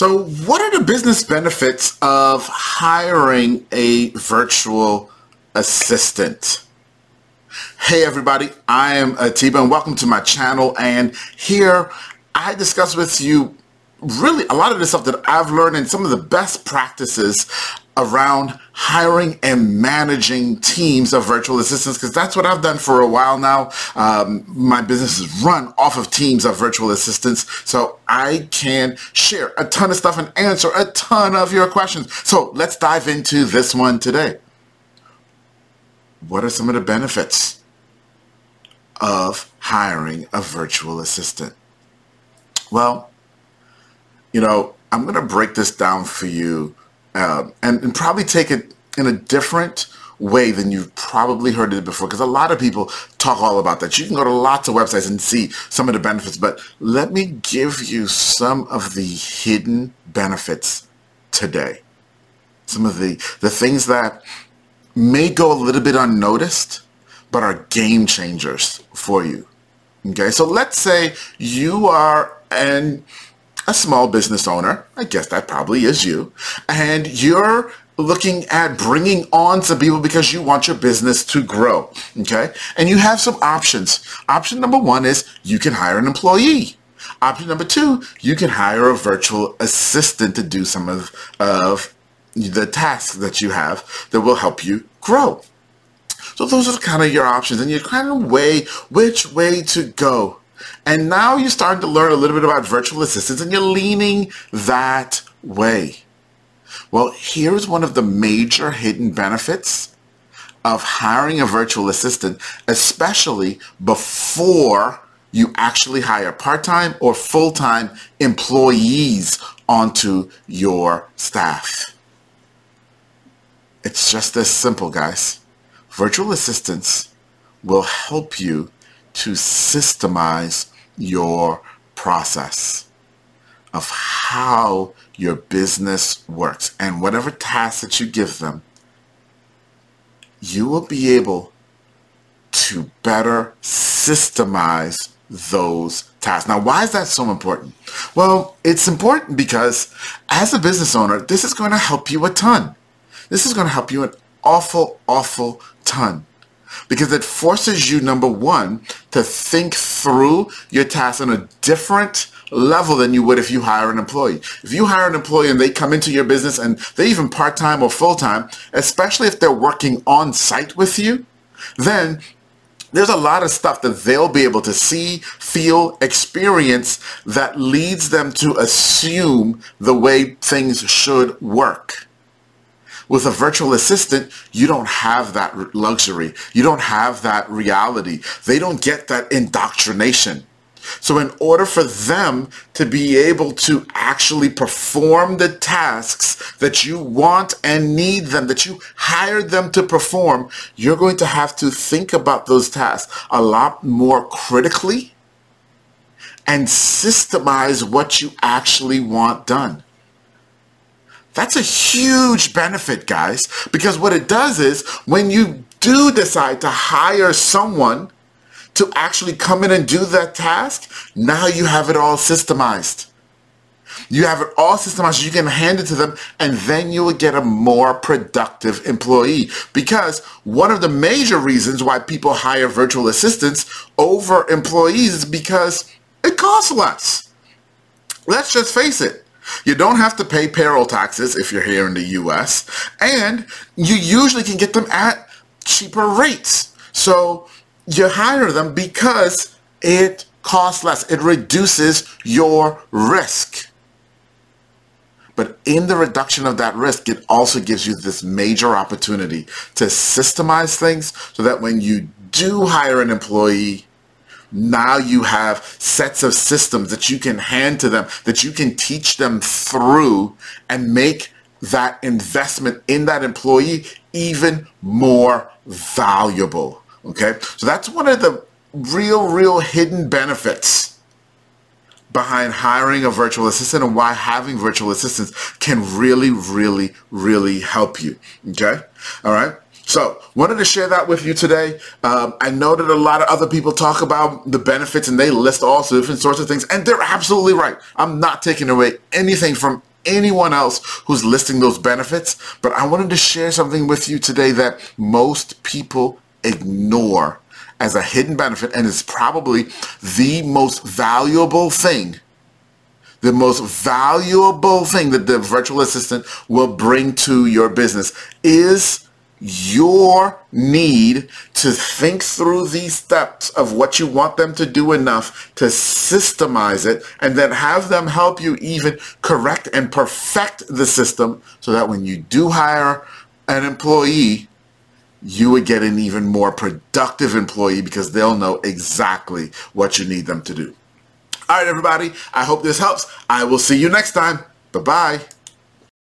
So what are the business benefits of hiring a virtual assistant? Hey everybody, I am Atiba and welcome to my channel and here I discuss with you really a lot of the stuff that I've learned and some of the best practices around hiring and managing teams of virtual assistants because that's what I've done for a while now. Um, my business is run off of teams of virtual assistants so I can share a ton of stuff and answer a ton of your questions. So let's dive into this one today. What are some of the benefits of hiring a virtual assistant? Well, you know, I'm going to break this down for you um, and, and probably take it in a different way than you've probably heard it before because a lot of people talk all about that. You can go to lots of websites and see some of the benefits, but let me give you some of the hidden benefits today. Some of the, the things that may go a little bit unnoticed, but are game changers for you. Okay, so let's say you are an a small business owner, I guess that probably is you, and you're looking at bringing on some people because you want your business to grow, okay? And you have some options. Option number one is you can hire an employee. Option number two, you can hire a virtual assistant to do some of, of the tasks that you have that will help you grow. So those are kind of your options and you kind of weigh which way to go and now you're starting to learn a little bit about virtual assistants and you're leaning that way. Well, here's one of the major hidden benefits of hiring a virtual assistant, especially before you actually hire part-time or full-time employees onto your staff. It's just this simple, guys. Virtual assistants will help you to systemize your process of how your business works and whatever tasks that you give them, you will be able to better systemize those tasks. Now, why is that so important? Well, it's important because as a business owner, this is going to help you a ton. This is going to help you an awful, awful ton because it forces you, number one, to think through your tasks on a different level than you would if you hire an employee. If you hire an employee and they come into your business and they even part-time or full-time, especially if they're working on site with you, then there's a lot of stuff that they'll be able to see, feel, experience that leads them to assume the way things should work. With a virtual assistant, you don't have that luxury. You don't have that reality. They don't get that indoctrination. So in order for them to be able to actually perform the tasks that you want and need them, that you hired them to perform, you're going to have to think about those tasks a lot more critically and systemize what you actually want done. That's a huge benefit, guys, because what it does is when you do decide to hire someone to actually come in and do that task, now you have it all systemized. You have it all systemized. You can hand it to them and then you will get a more productive employee. Because one of the major reasons why people hire virtual assistants over employees is because it costs less. Let's just face it. You don't have to pay payroll taxes if you're here in the US, and you usually can get them at cheaper rates. So you hire them because it costs less. It reduces your risk. But in the reduction of that risk, it also gives you this major opportunity to systemize things so that when you do hire an employee, now you have sets of systems that you can hand to them, that you can teach them through and make that investment in that employee even more valuable. Okay, so that's one of the real, real hidden benefits behind hiring a virtual assistant and why having virtual assistants can really, really, really help you. Okay, all right. So wanted to share that with you today. Um, I know that a lot of other people talk about the benefits and they list all different sorts of things and they're absolutely right. I'm not taking away anything from anyone else who's listing those benefits. But I wanted to share something with you today that most people ignore as a hidden benefit and is probably the most valuable thing the most valuable thing that the virtual assistant will bring to your business is your need to think through these steps of what you want them to do enough to systemize it and then have them help you even correct and perfect the system so that when you do hire an employee, you would get an even more productive employee because they'll know exactly what you need them to do. All right, everybody. I hope this helps. I will see you next time. Bye-bye.